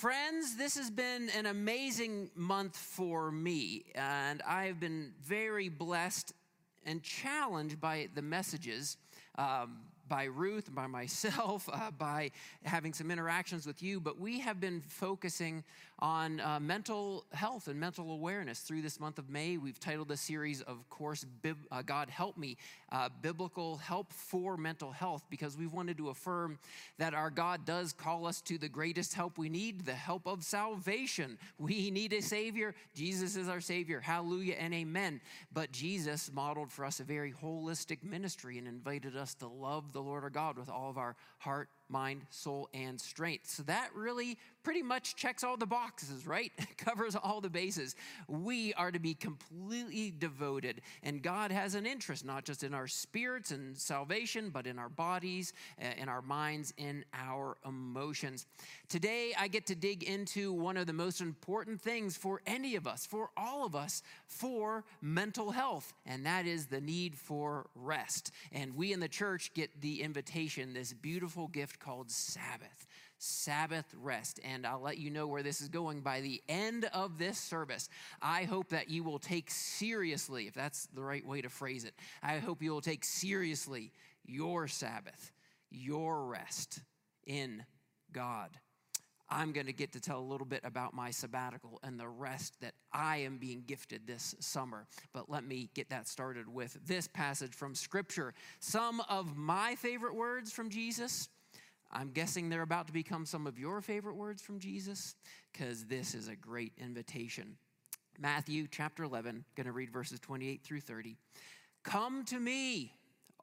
Friends, this has been an amazing month for me, and I've been very blessed and challenged by the messages. Um, by Ruth, by myself, uh, by having some interactions with you, but we have been focusing on uh, mental health and mental awareness through this month of May. We've titled the series, of course, Bib- uh, God Help Me, uh, Biblical Help for Mental Health, because we've wanted to affirm that our God does call us to the greatest help we need, the help of salvation. We need a Savior. Jesus is our Savior. Hallelujah and amen. But Jesus modeled for us a very holistic ministry and invited us to love the Lord our God with all of our heart, mind, soul, and strength. So that really pretty much checks all the boxes, right? Covers all the bases. We are to be completely devoted, and God has an interest not just in our spirits and salvation, but in our bodies, eh, in our minds, in our emotions. Today, I get to dig into one of the most important things for any of us, for all of us, for mental health, and that is the need for rest. And we in the church get the invitation, this beautiful gift called Sabbath. Sabbath rest. And I'll let you know where this is going by the end of this service. I hope that you will take seriously, if that's the right way to phrase it, I hope you will take seriously your Sabbath, your rest in God. I'm going to get to tell a little bit about my sabbatical and the rest that I am being gifted this summer. But let me get that started with this passage from Scripture. Some of my favorite words from Jesus I'm guessing they're about to become some of your favorite words from Jesus because this is a great invitation. Matthew chapter 11, going to read verses 28 through 30. Come to me,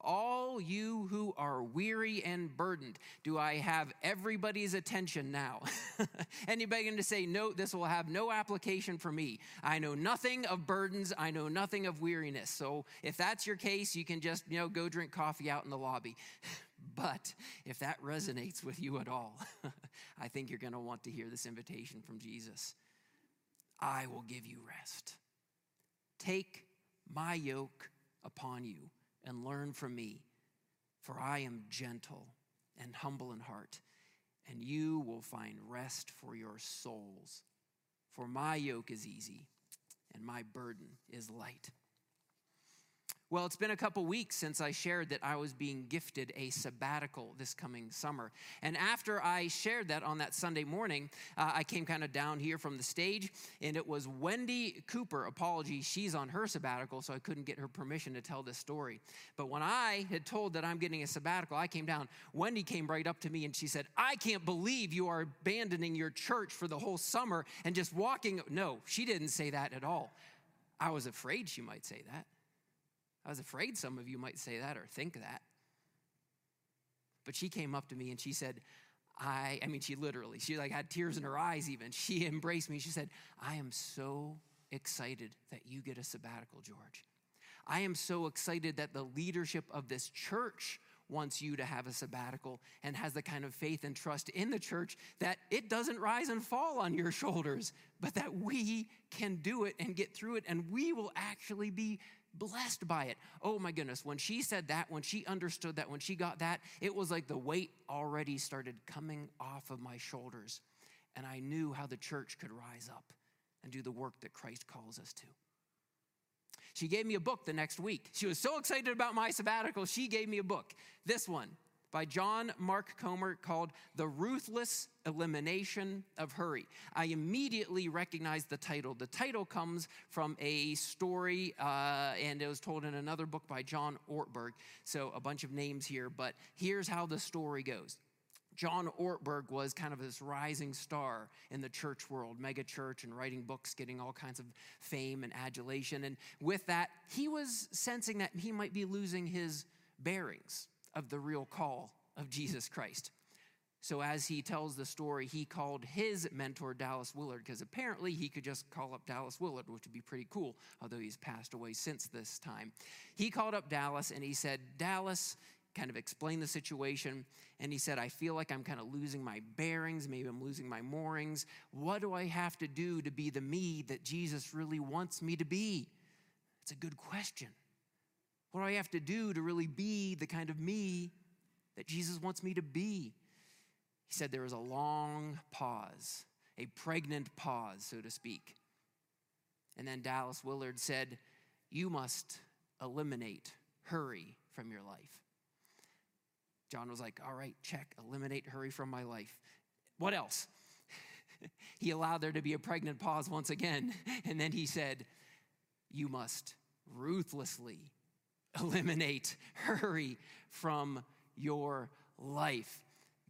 all you who are weary and burdened. Do I have everybody's attention now? Anybody going to say, no, this will have no application for me? I know nothing of burdens. I know nothing of weariness. So if that's your case, you can just, you know, go drink coffee out in the lobby. But if that resonates with you at all, I think you're going to want to hear this invitation from Jesus. I will give you rest. Take my yoke upon you and learn from me, for I am gentle and humble in heart, and you will find rest for your souls. For my yoke is easy and my burden is light. Well, it's been a couple weeks since I shared that I was being gifted a sabbatical this coming summer. And after I shared that on that Sunday morning, uh, I came kind of down here from the stage, and it was Wendy Cooper. Apology, she's on her sabbatical, so I couldn't get her permission to tell this story. But when I had told that I'm getting a sabbatical, I came down. Wendy came right up to me and she said, I can't believe you are abandoning your church for the whole summer and just walking. No, she didn't say that at all. I was afraid she might say that. I was afraid some of you might say that or think that. But she came up to me and she said, I, I mean, she literally, she like had tears in her eyes even. She embraced me. She said, I am so excited that you get a sabbatical, George. I am so excited that the leadership of this church wants you to have a sabbatical and has the kind of faith and trust in the church that it doesn't rise and fall on your shoulders, but that we can do it and get through it and we will actually be blessed by it. Oh my goodness, when she said that, when she understood that, when she got that, it was like the weight already started coming off of my shoulders. And I knew how the church could rise up and do the work that Christ calls us to. She gave me a book the next week. She was so excited about my sabbatical, she gave me a book. This one, by John Mark Comer called The Ruthless Elimination of Hurry. I immediately recognized the title. The title comes from a story, uh, and it was told in another book by John Ortberg. So, a bunch of names here, but here's how the story goes. John Ortberg was kind of this rising star in the church world, mega church, and writing books, getting all kinds of fame and adulation. And with that, he was sensing that he might be losing his bearings of the real call of Jesus Christ. So, as he tells the story, he called his mentor Dallas Willard because apparently he could just call up Dallas Willard, which would be pretty cool, although he's passed away since this time. He called up Dallas and he said, Dallas, kind of explained the situation. And he said, I feel like I'm kind of losing my bearings. Maybe I'm losing my moorings. What do I have to do to be the me that Jesus really wants me to be? It's a good question. What do I have to do to really be the kind of me that Jesus wants me to be? He said there was a long pause. a pregnant pause, so to speak. And then Dallas Willard said, You must eliminate hurry from your life. John was like, All right, check, eliminate hurry from my life. What else? he allowed there to be a pregnant pause once again. And then he said, You must ruthlessly eliminate hurry from your life.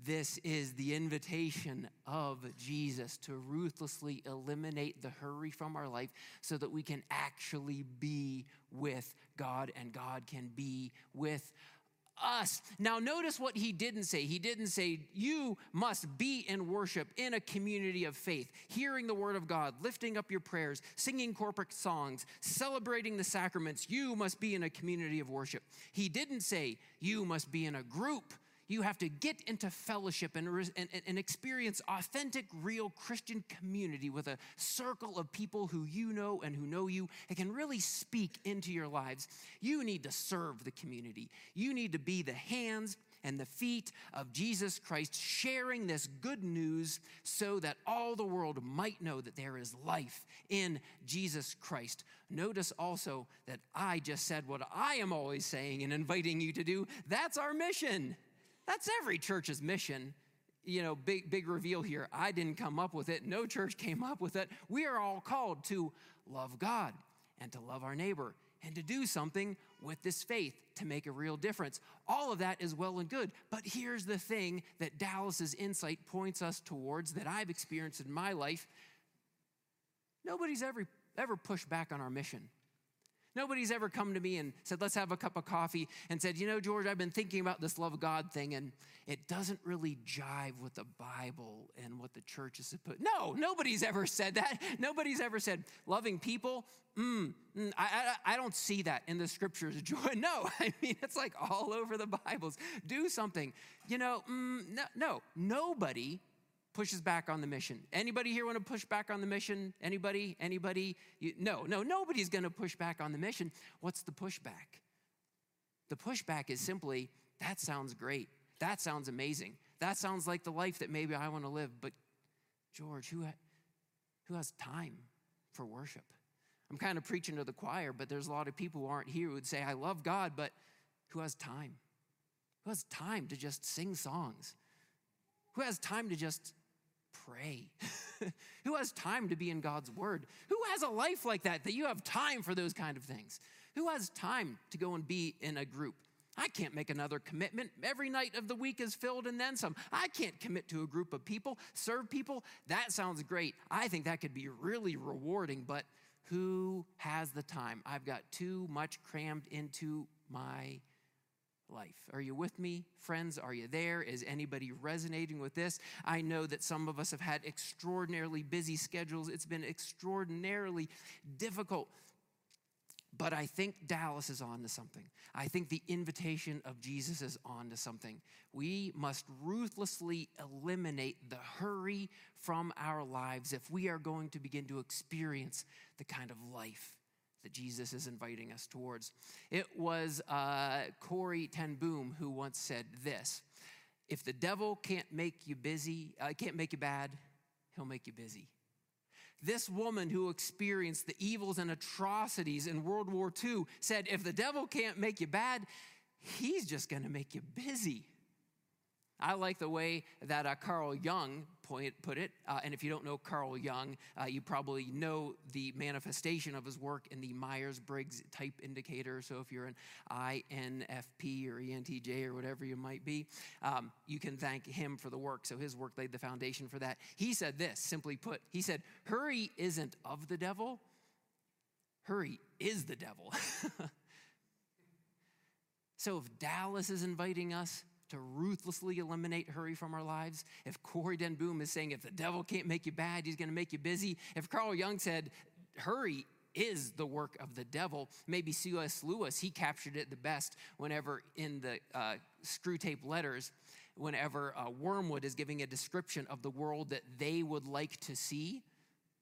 This is the invitation of Jesus to ruthlessly eliminate the hurry from our life so that we can actually be with God and God can be with us. Now, notice what he didn't say. He didn't say, You must be in worship in a community of faith, hearing the word of God, lifting up your prayers, singing corporate songs, celebrating the sacraments. You must be in a community of worship. He didn't say, You must be in a group you have to get into fellowship and, and, and, experience authentic, real Christian community with a circle of people who you know and who know you and can really speak into your lives. You need to serve the community. You need to be the hands and the feet of Jesus Christ, sharing this good news so that all the world might know that there is life in Jesus Christ. Notice also that I just said what I am always saying and inviting you to do. That's our mission. That's every church's mission. You know, big, big reveal here. I didn't come up with it. No church came up with it. We are all called to love God and to love our neighbor and to do something with this faith to make a real difference. All of that is well and good. But here's the thing that Dallas's insight points us towards that I've experienced in my life. Nobody's ever, ever pushed back on our mission. Nobody's ever come to me and said, let's have a cup of coffee, and said, you know, George, I've been thinking about this love of God thing, and it doesn't really jive with the Bible and what the church is supposed. No, nobody's ever said that. Nobody's ever said loving people. Mm, mm, I, I, I don't see that in the scriptures. No, I mean it's like all over the Bibles. Do something. You know, mm, no, no, nobody pushes back on the mission. Anybody here want to push back on the mission? Anybody? Anybody? You, no, no, nobody's going to push back on the mission. What's the pushback? The pushback is simply that sounds great. That sounds amazing. That sounds like the life that maybe I want to live. But George, who, ha- who has time for worship? I'm kind of preaching to the choir, but there's a lot of people who aren't here who would say, I love God, but who has time? Who has time to just sing songs? Who has time to just pray? Who has time to be in God's word? Who has a life like that, that you have time for those kind of things? Who has time to go and be in a group? I can't make another commitment. Every night of the week is filled and then some. I can't commit to a group of people, serve people. That sounds great. I think that could be really rewarding, but who has the time? I've got too much crammed into my life. Are you with me, friends? Are you there? Is anybody resonating with this? I know that some of us have had extraordinarily busy schedules. It's been extraordinarily difficult. But I think Dallas is on to something. I think the invitation of Jesus is on to something. We must ruthlessly eliminate the hurry from our lives if we are going to begin to experience the kind of life that Jesus is inviting us towards. It was uh, Corrie ten Boom who once said this If the devil can't make you busy, uh, can't make you bad, he'll make you busy. This woman who experienced the evils and atrocities in World War II said, If the devil can't make you bad, he's just gonna make you busy. I like the way that uh, Carl Jung point, put it. Uh, and if you don't know Carl Jung, uh, you probably know the manifestation of his work in the Myers Briggs type indicator. So if you're an INFP or ENTJ or whatever you might be, um, you can thank him for the work. So his work laid the foundation for that. He said this, simply put, he said, Hurry isn't of the devil, hurry is the devil. so if Dallas is inviting us, to ruthlessly eliminate hurry from our lives, if Corrie ten Boom is saying if the devil can't make you bad, he's going to make you busy, if Carl Jung said hurry is the work of the devil, maybe C.S. Lewis, he captured it the best whenever in the uh, Screwtape letters, whenever uh, Wormwood is giving a description of the world that they would like to see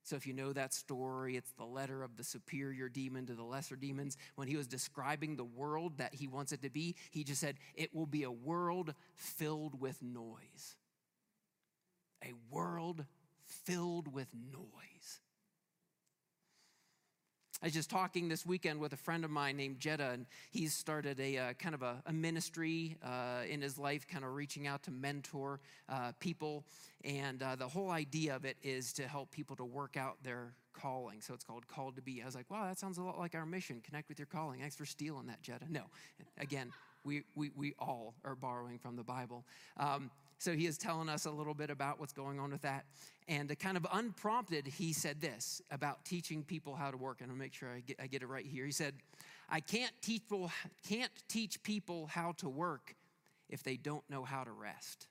so, if you know that story, it's the letter of the superior demon to the lesser demons. When he was describing the world that he wants it to be, he just said, It will be a world filled with noise. A world filled with noise. I was just talking this weekend with a friend of mine named Jetta, and he's started a uh, kind of a, a ministry uh, in his life, kind of reaching out to mentor uh, people. And uh, the whole idea of it is to help people to work out their calling. So it's called Called to Be. I was like, wow, that sounds a lot like our mission. Connect with your calling. Thanks for stealing that, Jetta. No, again, we, we, we all are borrowing from the Bible. Um, so he is telling us a little bit about what's going on with that. And kind of unprompted, he said this about teaching people how to work. And I'll make sure I get, I get it right here. He said, I can't teach, can't teach people how to work if they don't know how to rest.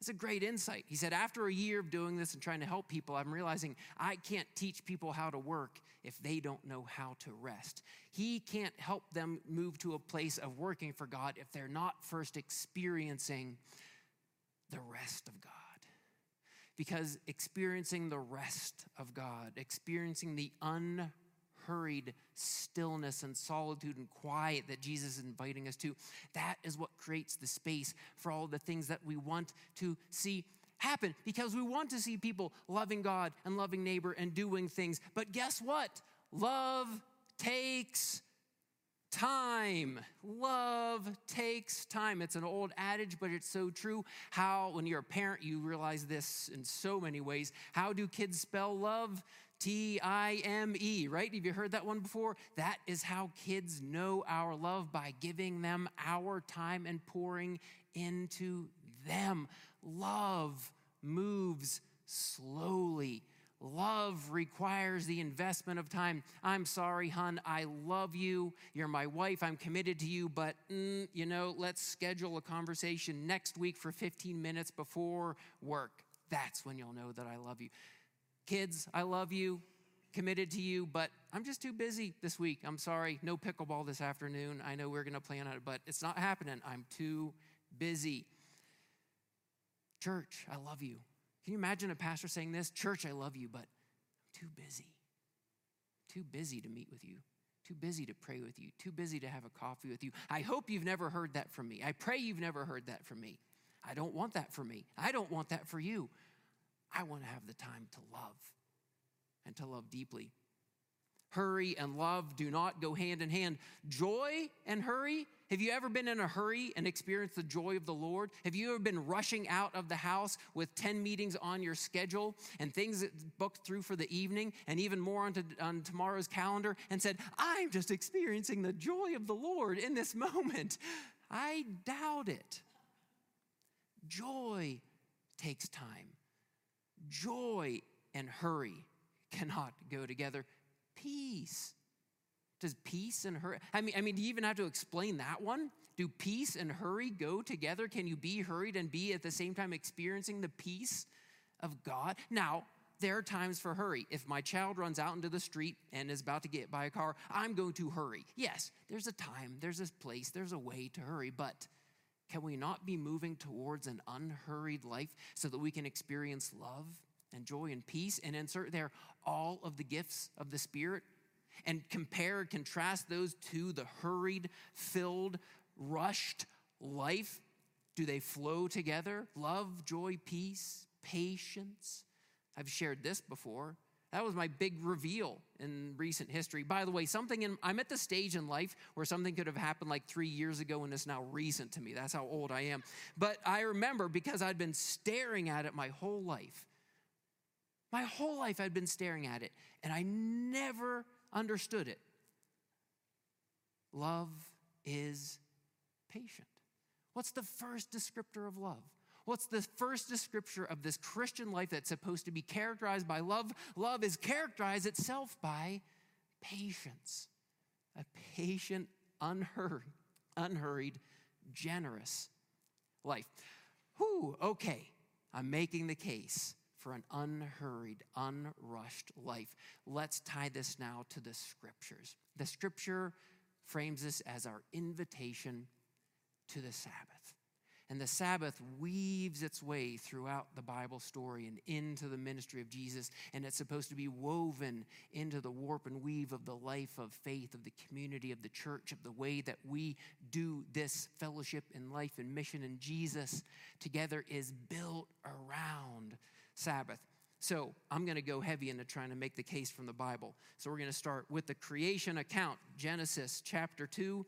It's a great insight. He said, After a year of doing this and trying to help people, I'm realizing I can't teach people how to work if they don't know how to rest. He can't help them move to a place of working for God if they're not first experiencing the rest of God. Because experiencing the rest of God, experiencing the un hurried stillness and solitude and quiet that Jesus is inviting us to. That is what creates the space for all the things that we want to see happen because we want to see people loving God and loving neighbor and doing things. But guess what? Love takes time. Love takes time. It's an old adage, but it's so true. How, when you're a parent, you realize this in so many ways. How do kids spell love? T I M E, right? Have you heard that one before? That is how kids know our love by giving them our time and pouring into them. Love moves slowly. Love requires the investment of time. I'm sorry, hun, I love you. You're my wife. I'm committed to you, but mm, you know, let's schedule a conversation next week for 15 minutes before work. That's when you'll know that I love you. Kids, I love you, committed to you, but I'm just too busy this week. I'm sorry. No pickleball this afternoon. I know we're going to plan on it, but it's not happening. I'm too busy. Church, I love you. Can you imagine a pastor saying this? Church, I love you, but I'm too busy. Too busy to meet with you. Too busy to pray with you. Too busy to have a coffee with you. I hope you've never heard that from me. I pray you've never heard that from me. I don't want that for me. I don't want that for you. I want to have the time to love and to love deeply. Hurry and love do not go hand in hand. Joy and hurry. Have you ever been in a hurry and experienced the joy of the Lord? Have you ever been rushing out of the house with 10 meetings on your schedule and things booked through for the evening and even more on, to, on tomorrow's calendar and said, I'm just experiencing the joy of the Lord in this moment? I doubt it. Joy takes time. Joy and hurry cannot go together. Peace. Does peace and hurry? I mean, I mean, do you even have to explain that one? Do peace and hurry go together? Can you be hurried and be at the same time experiencing the peace of God? Now, there are times for hurry. If my child runs out into the street and is about to get by a car, I'm going to hurry. Yes, there's a time, there's a place, there's a way to hurry, but can we not be moving towards an unhurried life so that we can experience love and joy and peace and insert there all of the gifts of the Spirit and compare and contrast those to the hurried, filled, rushed life? Do they flow together? Love, joy, peace, patience. I've shared this before. That was my big reveal in recent history. By the way, something in, I'm at the stage in life where something could have happened like three years ago and it's now recent to me. That's how old I am. But I remember because I'd been staring at it my whole life. My whole life I'd been staring at it and I never understood it. Love is patient. What's the first descriptor of love? What's the first descriptor of this Christian life that's supposed to be characterized by love? Love is characterized itself by patience. A patient, unhurried, unhurried, generous life. Whew, okay, I'm making the case for an unhurried, unrushed life. Let's tie this now to the scriptures. The scripture frames this as our invitation to the Sabbath. And the Sabbath weaves its way throughout the Bible story and into the ministry of Jesus. And it's supposed to be woven into the warp and weave of the life of faith, of the community, of the church, of the way that we do this fellowship in life and mission. And Jesus together is built around Sabbath. So I'm going to go heavy into trying to make the case from the Bible. So we're going to start with the creation account, Genesis chapter 2,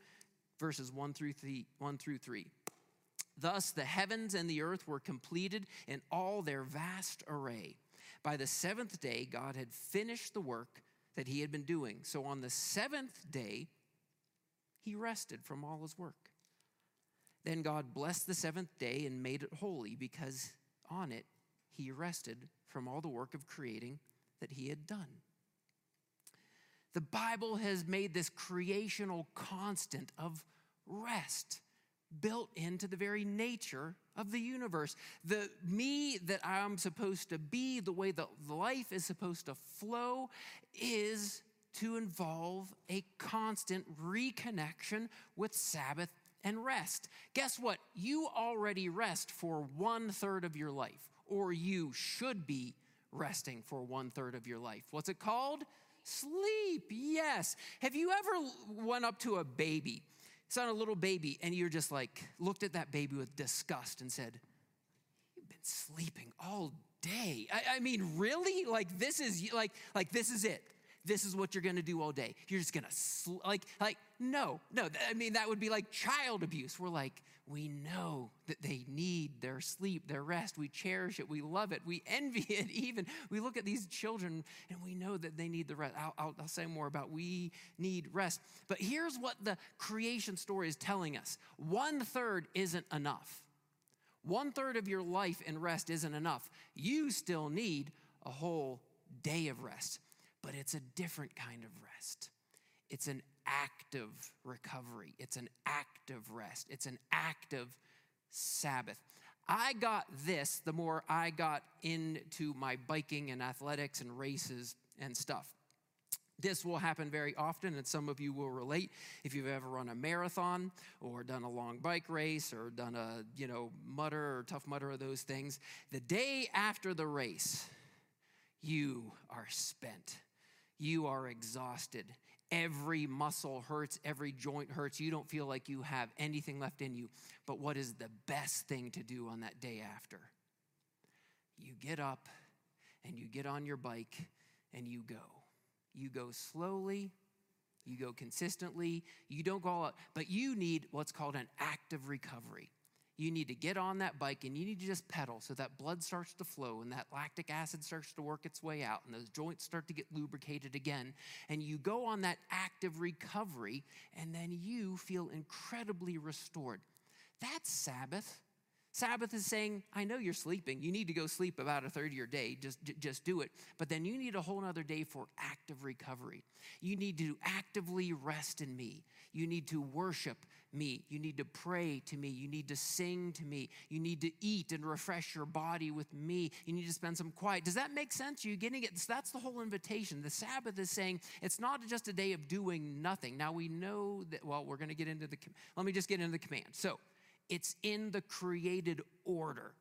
verses 1 through 3. 1 through 3. Thus the heavens and the earth were completed in all their vast array. By the seventh day, God had finished the work that he had been doing. So on the seventh day, he rested from all his work. Then God blessed the seventh day and made it holy because on it he rested from all the work of creating that he had done. The Bible has made this creational constant of rest built into the very nature of the universe. The me that I'm supposed to be, the way that life is supposed to flow, is to involve a constant reconnection with Sabbath and rest. Guess what? You already rest for one third of your life, or you should be resting for one third of your life. What's it called? Sleep. Yes. Have you ever went up to a baby? Saw a little baby, and you're just like looked at that baby with disgust and said, "You've been sleeping all day." I, I mean, really? Like this is like like this is it this is what you're going to do all day. You're just going to sl- like like no, no. I mean that would be like child abuse. We're like we know that they need their sleep, their rest. We cherish it. We love it. We envy it even. We look at these children and we know that they need the rest. I'll, I'll, I'll say more about we need rest. But here's what the creation story is telling us one third isn't enough. One third of your life in rest isn't enough. You still need a whole day of rest but it's a different kind of rest. It's an active recovery, it's an active rest, it's an active Sabbath. I got this the more I got into my biking and athletics and races and stuff. This will happen very often, and some of you will relate if you've ever run a marathon or done a long bike race or done a, you know, Mudder or Tough Mudder or those things. The day after the race, you are spent you are exhausted. Every muscle hurts, every joint hurts. You don't feel like you have anything left in you. But what is the best thing to do on that day after? You get up and you get on your bike and you go. You go slowly, you go consistently, you don't go out, but you need what's called an active recovery you need to get on that bike and you need to just pedal so that blood starts to flow and that lactic acid starts to work its way out and those joints start to get lubricated again. And you go on that active recovery and then you feel incredibly restored. That's Sabbath. Sabbath is saying, I know you're sleeping. You need to go sleep about a third of your day. Just, just do it. But then you need a whole other day for active recovery. You need to actively rest in me. You need to worship me. You need to pray to me. You need to sing to me. You need to eat and refresh your body with me. You need to spend some quiet. Does that make sense? Are you getting it? So that's the whole invitation. The Sabbath is saying it's not just a day of doing nothing. Now we know that, well, we're going to get into the, let me just get into the command. So, it's in the created order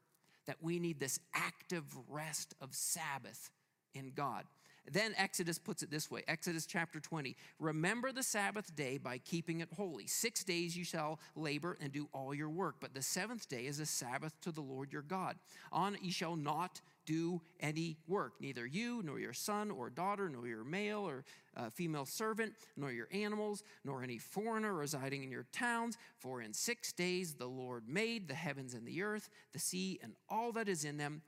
that we need this active rest of Sabbath in God. Then Exodus puts it this way Exodus chapter 20. Remember the Sabbath day by keeping it holy. Six days you shall labor and do all your work, but the seventh day is a Sabbath to the Lord your God. On it you shall not do any work, neither you, nor your son or daughter, nor your male or uh, female servant, nor your animals, nor any foreigner residing in your towns. For in six days the Lord made the heavens and the earth, the sea, and all that is in them.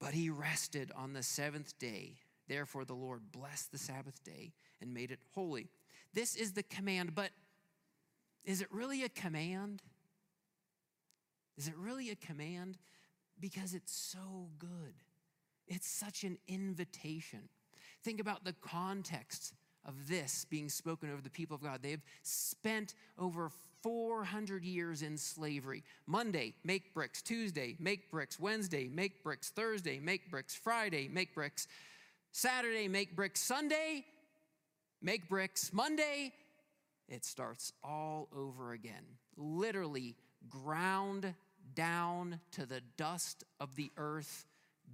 But he rested on the seventh day. Therefore, the Lord blessed the Sabbath day and made it holy. This is the command, but is it really a command? Is it really a command? Because it's so good. It's such an invitation. Think about the context of this being spoken over the people of God. They've spent over 400 years in slavery. Monday, make bricks. Tuesday, make bricks. Wednesday, make bricks. Thursday, make bricks. Friday, make bricks. Saturday, make bricks. Sunday, make bricks. Monday, it starts all over again. Literally ground down to the dust of the earth,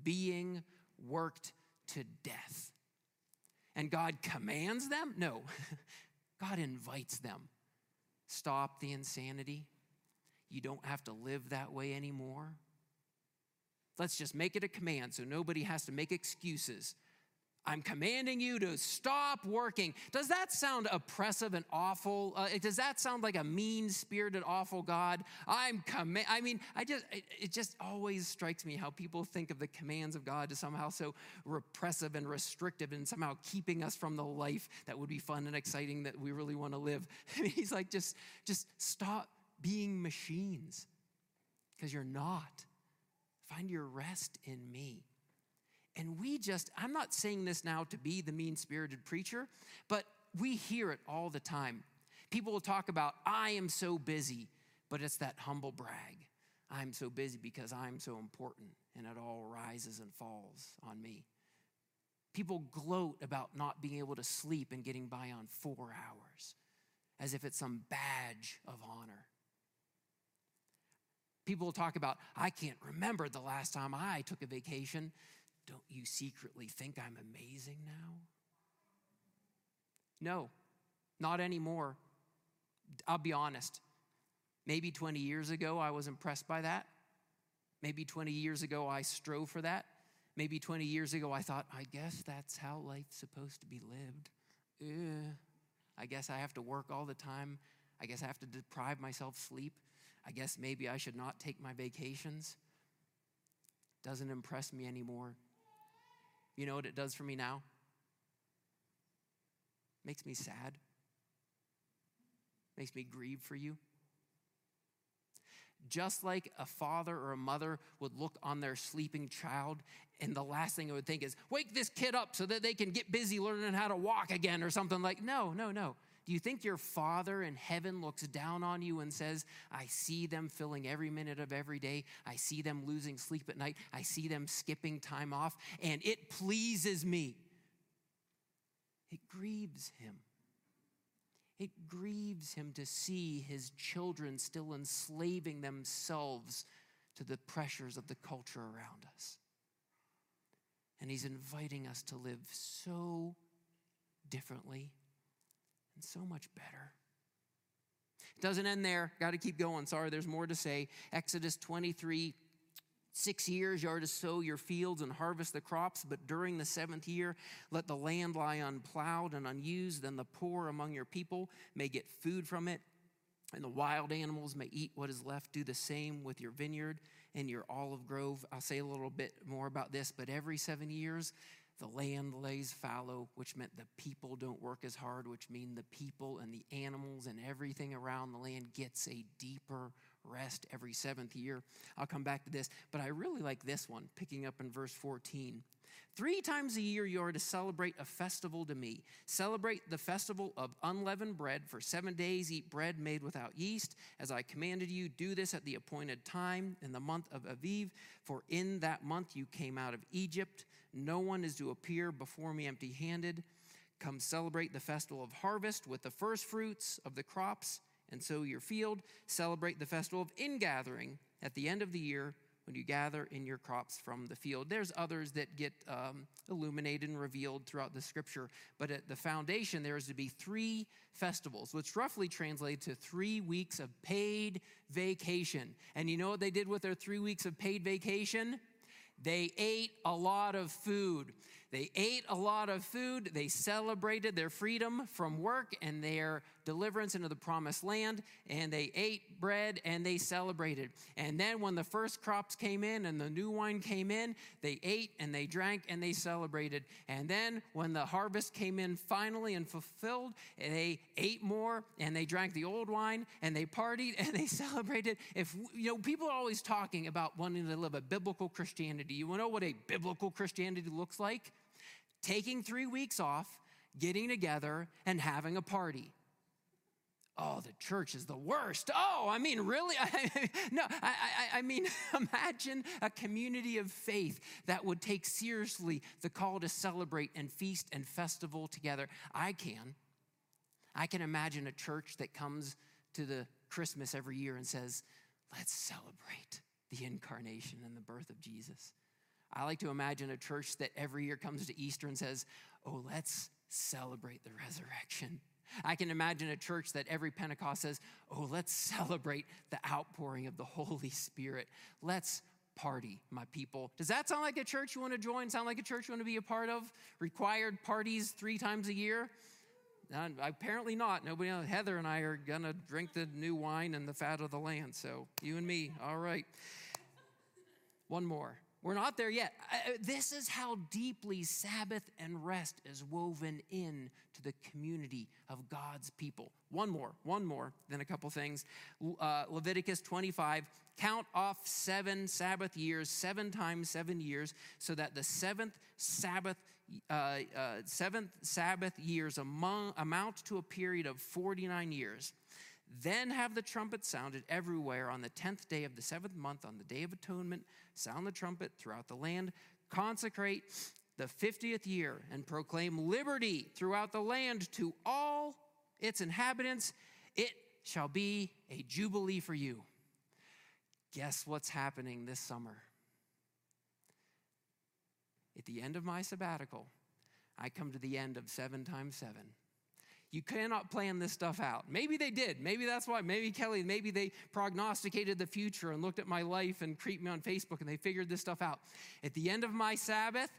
being worked to death. And God commands them? No, God invites them. Stop the insanity. You don't have to live that way anymore. Let's just make it a command so nobody has to make excuses. I'm commanding you to stop working. Does that sound oppressive and awful? Uh, does that sound like a mean spirited, awful God? I'm command. I mean, I just it, it just always strikes me how people think of the commands of God as somehow so repressive and restrictive and somehow keeping us from the life that would be fun and exciting that we really want to live. He's like, just just stop being machines because you're not. Find your rest in me. And we just, I'm not saying this now to be the mean spirited preacher, but we hear it all the time. People will talk about, I am so busy, but it's that humble brag. I'm so busy because I'm so important, and it all rises and falls on me. People gloat about not being able to sleep and getting by on four hours as if it's some badge of honor. People will talk about, I can't remember the last time I took a vacation. Don't you secretly think I'm amazing now? No, not anymore. I'll be honest. Maybe 20 years ago, I was impressed by that. Maybe 20 years ago, I strove for that. Maybe 20 years ago, I thought, I guess that's how life's supposed to be lived. Ugh. I guess I have to work all the time. I guess I have to deprive myself sleep. I guess maybe I should not take my vacations. Doesn't impress me anymore. You know what it does for me now? Makes me sad. Makes me grieve for you. Just like a father or a mother would look on their sleeping child, and the last thing I would think is, wake this kid up so that they can get busy learning how to walk again or something like, no, no, no. Do you think your Father in heaven looks down on you and says, I see them filling every minute of every day. I see them losing sleep at night. I see them skipping time off, and it pleases me. It grieves him. It grieves him to see his children still enslaving themselves to the pressures of the culture around us. And he's inviting us to live so differently and so much better. It doesn't end there. Got to keep going. Sorry, there's more to say. Exodus 23 Six years you are to sow your fields and harvest the crops, but during the seventh year, let the land lie unplowed and unused. Then the poor among your people may get food from it, and the wild animals may eat what is left. Do the same with your vineyard and your olive grove. I'll say a little bit more about this, but every seven years, the land lays fallow, which meant the people don't work as hard, which mean the people and the animals and everything around the land gets a deeper rest every seventh year. I'll come back to this, but I really like this one, picking up in verse 14. Three times a year you are to celebrate a festival to me. Celebrate the festival of unleavened bread. For seven days eat bread made without yeast. As I commanded you, do this at the appointed time in the month of Aviv. For in that month you came out of Egypt. No one is to appear before me empty handed. Come celebrate the festival of harvest with the first fruits of the crops and sow your field. Celebrate the festival of ingathering at the end of the year when you gather in your crops from the field. There's others that get um, illuminated and revealed throughout the scripture, but at the foundation, there is to be three festivals, which roughly translate to three weeks of paid vacation. And you know what they did with their three weeks of paid vacation? They ate a lot of food. They ate a lot of food. They celebrated their freedom from work and their deliverance into the promised land. And they ate bread and they celebrated. And then when the first crops came in and the new wine came in, they ate and they drank and they celebrated. And then when the harvest came in finally and fulfilled, they ate more and they drank the old wine and they partied and they celebrated. If you know, people are always talking about wanting to live a biblical Christianity. You want to know what a biblical Christianity looks like? Taking three weeks off, getting together, and having a party. Oh, the church is the worst. Oh, I mean, really? no, I, I, I, mean, imagine a community of faith that would take seriously the call to celebrate and feast and festival together. I can. I can imagine a church that comes to the Christmas every year and says, let's celebrate the incarnation and the birth of Jesus. I like to imagine a church that every year comes to Easter and says, Oh, let's celebrate the resurrection. I can imagine a church that every Pentecost says, Oh, let's celebrate the outpouring of the Holy Spirit. Let's party, my people. Does that sound like a church you want to join? Sound like a church you want to be a part of? Required parties three times a year? Apparently not. Nobody. Heather and I are going to drink the new wine and the fat of the land. So you and me, all right. One more. We're not there yet. Uh, this is how deeply Sabbath and rest is woven in to the community of God's people. One more, one more, then a couple things. Uh, Leviticus 25 count off seven Sabbath years, seven times seven years, so that the seventh Sabbath uh, uh, seventh Sabbath years among, amount to a period of 49 years. Then have the trumpet sounded everywhere on the 10th day of the seventh month, on the day of atonement. Sound the trumpet throughout the land. Consecrate the 50th year and proclaim liberty throughout the land to all its inhabitants. It shall be a jubilee for you. Guess what's happening this summer? At the end of my sabbatical, I come to the end of seven times seven. You cannot plan this stuff out. Maybe they did. Maybe that's why. Maybe Kelly, maybe they prognosticated the future and looked at my life and creeped me on Facebook and they figured this stuff out. At the end of my Sabbath,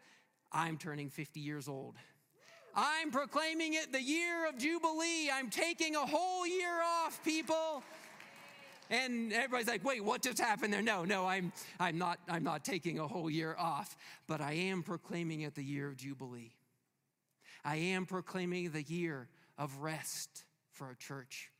I'm turning 50 years old. I'm proclaiming it the year of Jubilee. I'm taking a whole year off, people. And everybody's like, wait, what just happened there? No, no, I'm, I'm, not, I'm not taking a whole year off, but I am proclaiming it the year of Jubilee. I am proclaiming the year of rest for our church.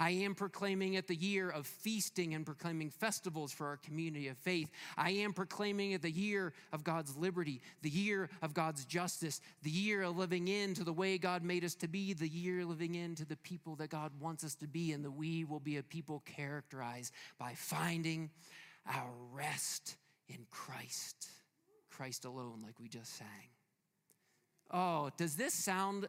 I am proclaiming it the year of feasting and proclaiming festivals for our community of faith. I am proclaiming it the year of God's liberty, the year of God's justice, the year of living into the way God made us to be, the year of living into the people that God wants us to be, and that we will be a people characterized by finding our rest in Christ, Christ alone, like we just sang. Oh, does this sound,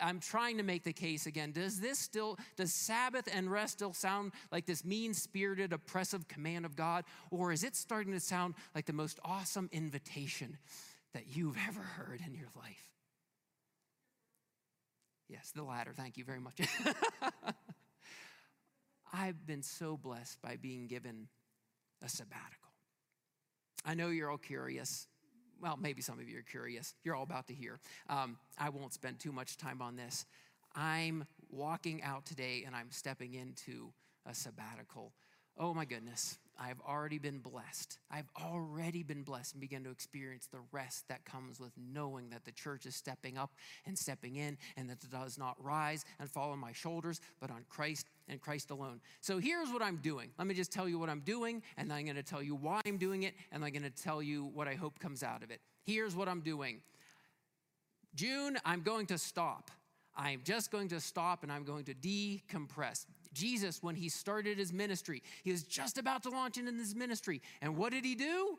I'm trying to make the case again. Does this still, does Sabbath and rest still sound like this mean spirited, oppressive command of God? Or is it starting to sound like the most awesome invitation that you've ever heard in your life? Yes, the latter. Thank you very much. I've been so blessed by being given a sabbatical. I know you're all curious well, maybe some of you are curious. You're all about to hear. Um, I won't spend too much time on this. I'm walking out today and I'm stepping into a sabbatical. Oh my goodness, I've already been blessed. I've already been blessed and begin to experience the rest that comes with knowing that the church is stepping up and stepping in and that it does not rise and fall on my shoulders, but on Christ and Christ alone. So here's what I'm doing. Let me just tell you what I'm doing, and I'm going to tell you why I'm doing it, and I'm going to tell you what I hope comes out of it. Here's what I'm doing June, I'm going to stop. I'm just going to stop and I'm going to decompress. Jesus, when he started his ministry, he was just about to launch into his ministry. And what did he do?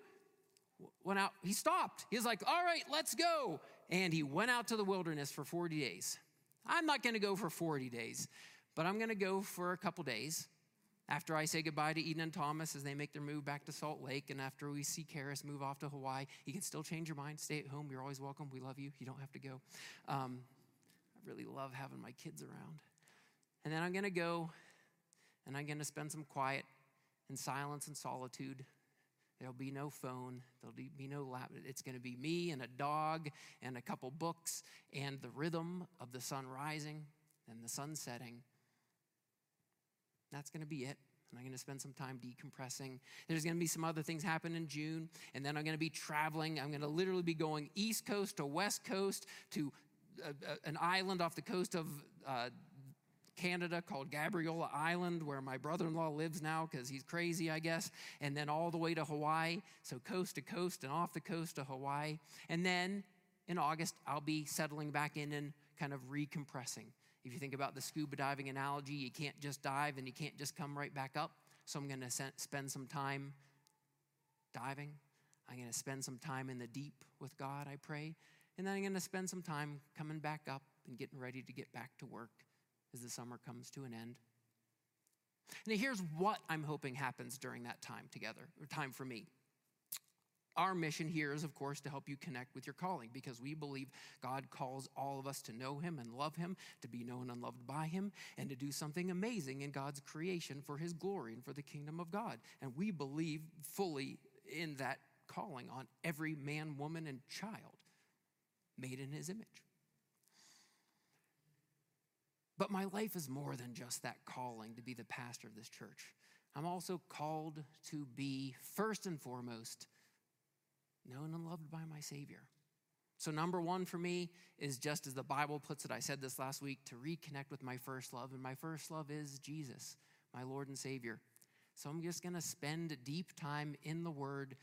Went out, he stopped. He was like, all right, let's go. And he went out to the wilderness for 40 days. I'm not going to go for 40 days, but I'm going to go for a couple days after I say goodbye to Eden and Thomas as they make their move back to Salt Lake, and after we see Karis move off to Hawaii, you can still change your mind. Stay at home. You're always welcome. We love you. You don't have to go. Um, I really love having my kids around. And then I'm going to go and I'm going to spend some quiet and silence and solitude. There'll be no phone. There'll be no lap. It's going to be me and a dog and a couple books and the rhythm of the sun rising and the sun setting. That's going to be it. And I'm going to spend some time decompressing. There's going to be some other things happen in June. And then I'm going to be traveling. I'm going to literally be going east coast to west coast to uh, uh, an island off the coast of uh, Canada called Gabriola Island, where my brother in law lives now because he's crazy, I guess, and then all the way to Hawaii. So, coast to coast and off the coast to Hawaii. And then in August, I'll be settling back in and kind of recompressing. If you think about the scuba diving analogy, you can't just dive and you can't just come right back up. So, I'm going to spend some time diving. I'm going to spend some time in the deep with God, I pray. And then I'm going to spend some time coming back up and getting ready to get back to work as the summer comes to an end. Now, here's what I'm hoping happens during that time together, or time for me. Our mission here is, of course, to help you connect with your calling because we believe God calls all of us to know Him and love Him, to be known and loved by Him, and to do something amazing in God's creation for His glory and for the kingdom of God. And we believe fully in that calling on every man, woman, and child made in his image. But my life is more than just that calling to be the pastor of this church. I'm also called to be, first and foremost, known and loved by my Savior. So, number one for me is just as the Bible puts it, I said this last week, to reconnect with my first love. And my first love is Jesus, my Lord and Savior. So, I'm just going to spend deep time in the Word,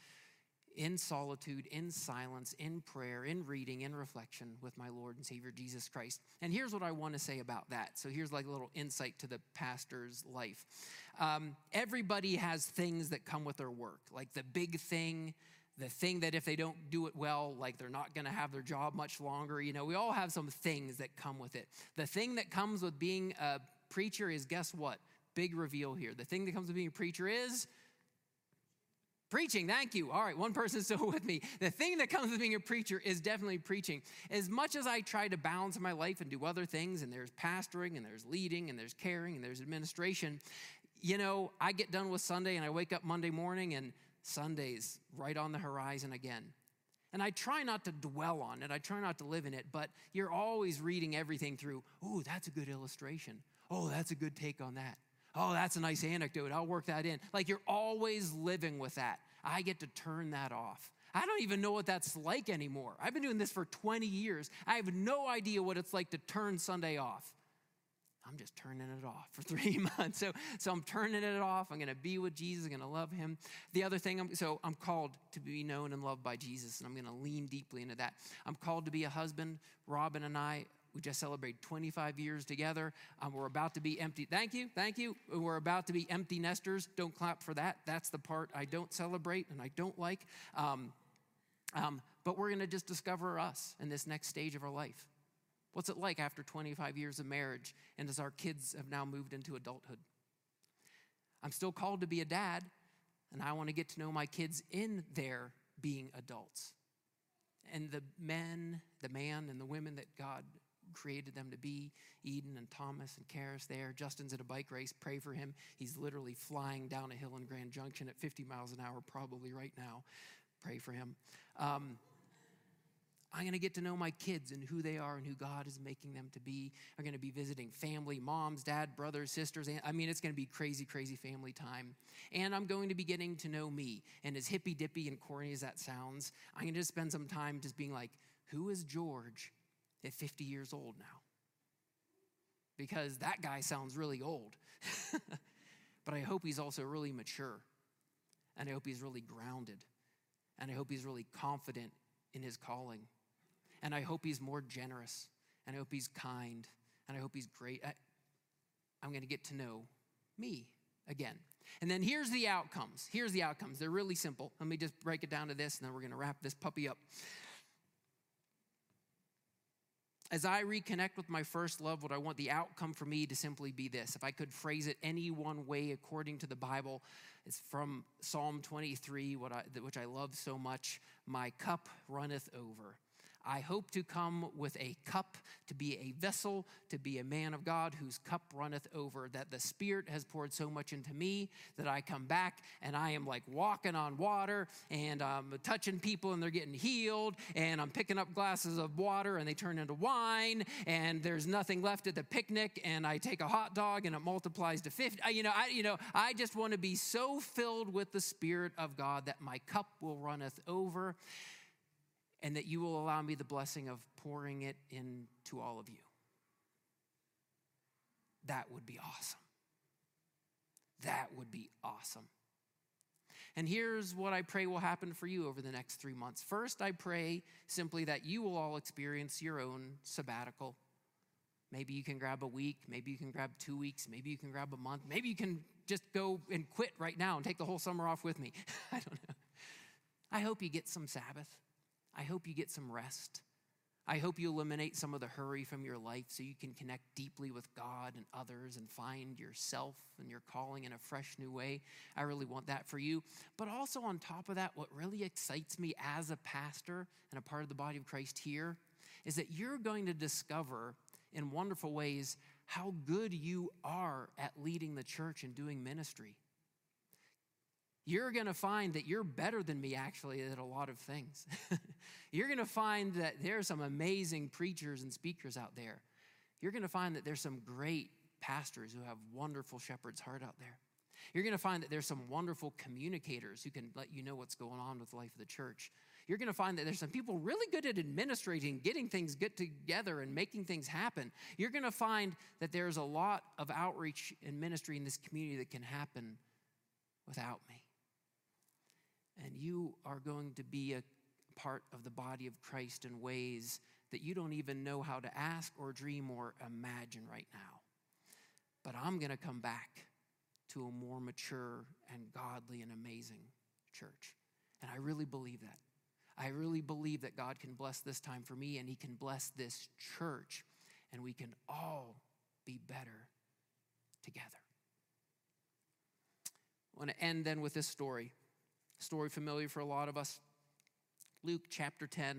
in solitude, in silence, in prayer, in reading, in reflection with my Lord and Savior Jesus Christ. And here's what I want to say about that. So here's like a little insight to the pastor's life. Um, everybody has things that come with their work, like the big thing. The thing that if they don't do it well, like they're not gonna have their job much longer. You know, we all have some things that come with it. The thing that comes with being a preacher is guess what? Big reveal here. The thing that comes with being a preacher is Preaching, thank you. All right, one person still with me. The thing that comes with being a preacher is definitely preaching. As much as I try to balance my life and do other things, and there's pastoring, and there's leading, and there's caring, and there's administration, you know, I get done with Sunday and I wake up Monday morning and Sunday's right on the horizon again. And I try not to dwell on it, I try not to live in it, but you're always reading everything through. Oh, that's a good illustration. Oh, that's a good take on that oh, that's a nice anecdote. I'll work that in. Like you're always living with that. I get to turn that off. I don't even know what that's like anymore. I've been doing this for 20 years. I have no idea what it's like to turn Sunday off. I'm just turning it off for three months. So, so I'm turning it off. I'm going to be with Jesus. I'm going to love him. The other thing, I'm, so I'm called to be known and loved by Jesus, and I'm going to lean deeply into that. I'm called to be a husband. Robin and I we just celebrated 25 years together. Um, we're about to be empty. Thank you, thank you. We're about to be empty nesters. Don't clap for that. That's the part I don't celebrate and I don't like. Um, um, but we're going to just discover us in this next stage of our life. What's it like after 25 years of marriage and as our kids have now moved into adulthood? I'm still called to be a dad, and I want to get to know my kids in their being adults. And the men, the man, and the women that God created them to be. Eden and Thomas and Karis there. Justin's at a bike race. Pray for him. He's literally flying down a hill in Grand Junction at 50 miles an hour, probably right now. Pray for him. Um, I'm going to get to know my kids and who they are and who God is making them to be. I'm going to be visiting family, moms, dad, brothers, sisters. I mean, it's going to be crazy, crazy family time. And I'm going to be getting to know me. And as hippy dippy and corny as that sounds, I'm going to just spend some time just being like, who is George at 50 years old now. Because that guy sounds really old. but I hope he's also really mature. And I hope he's really grounded. And I hope he's really confident in his calling. And I hope he's more generous. And I hope he's kind. And I hope he's great. I, I'm going to get to know me again. And then here's the outcomes. Here's the outcomes. They're really simple. Let me just break it down to this, and then we're going to wrap this puppy up as I reconnect with my first love, what I want the outcome for me to simply be this. If I could phrase it any one way according to the Bible, it's from Psalm 23, what I, which I love so much. My cup runneth over. I hope to come with a cup, to be a vessel, to be a man of God whose cup runneth over, that the Spirit has poured so much into me that I come back and I am like walking on water and I'm touching people and they're getting healed and I'm picking up glasses of water and they turn into wine and there's nothing left at the picnic and I take a hot dog and it multiplies to 50. You know, I, you know, I just want to be so filled with the Spirit of God that my cup will runneth over and that you will allow me the blessing of pouring it into all of you. That would be awesome. That would be awesome. And here's what I pray will happen for you over the next three months. First, I pray simply that you will all experience your own sabbatical. Maybe you can grab a week, maybe you can grab two weeks, maybe you can grab a month, maybe you can just go and quit right now and take the whole summer off with me. I don't know. I hope you get some Sabbath. I hope you get some rest. I hope you eliminate some of the hurry from your life so you can connect deeply with God and others and find yourself and your calling in a fresh new way. I really want that for you. But also, on top of that, what really excites me as a pastor and a part of the body of Christ here is that you're going to discover in wonderful ways how good you are at leading the church and doing ministry. You're going to find that you're better than me actually at a lot of things. you're going to find that there's some amazing preachers and speakers out there. You're going to find that there's some great pastors who have wonderful shepherd's heart out there. You're going to find that there's some wonderful communicators who can let you know what's going on with the life of the church. You're going to find that there's some people really good at administrating, getting things get together and making things happen. You're going to find that there's a lot of outreach and ministry in this community that can happen without me. And you are going to be a part of the body of Christ in ways that you don't even know how to ask or dream or imagine right now. But I'm going to come back to a more mature and godly and amazing church. And I really believe that. I really believe that God can bless this time for me and He can bless this church, and we can all be better together. I want to end then with this story. Story familiar for a lot of us. Luke chapter 10,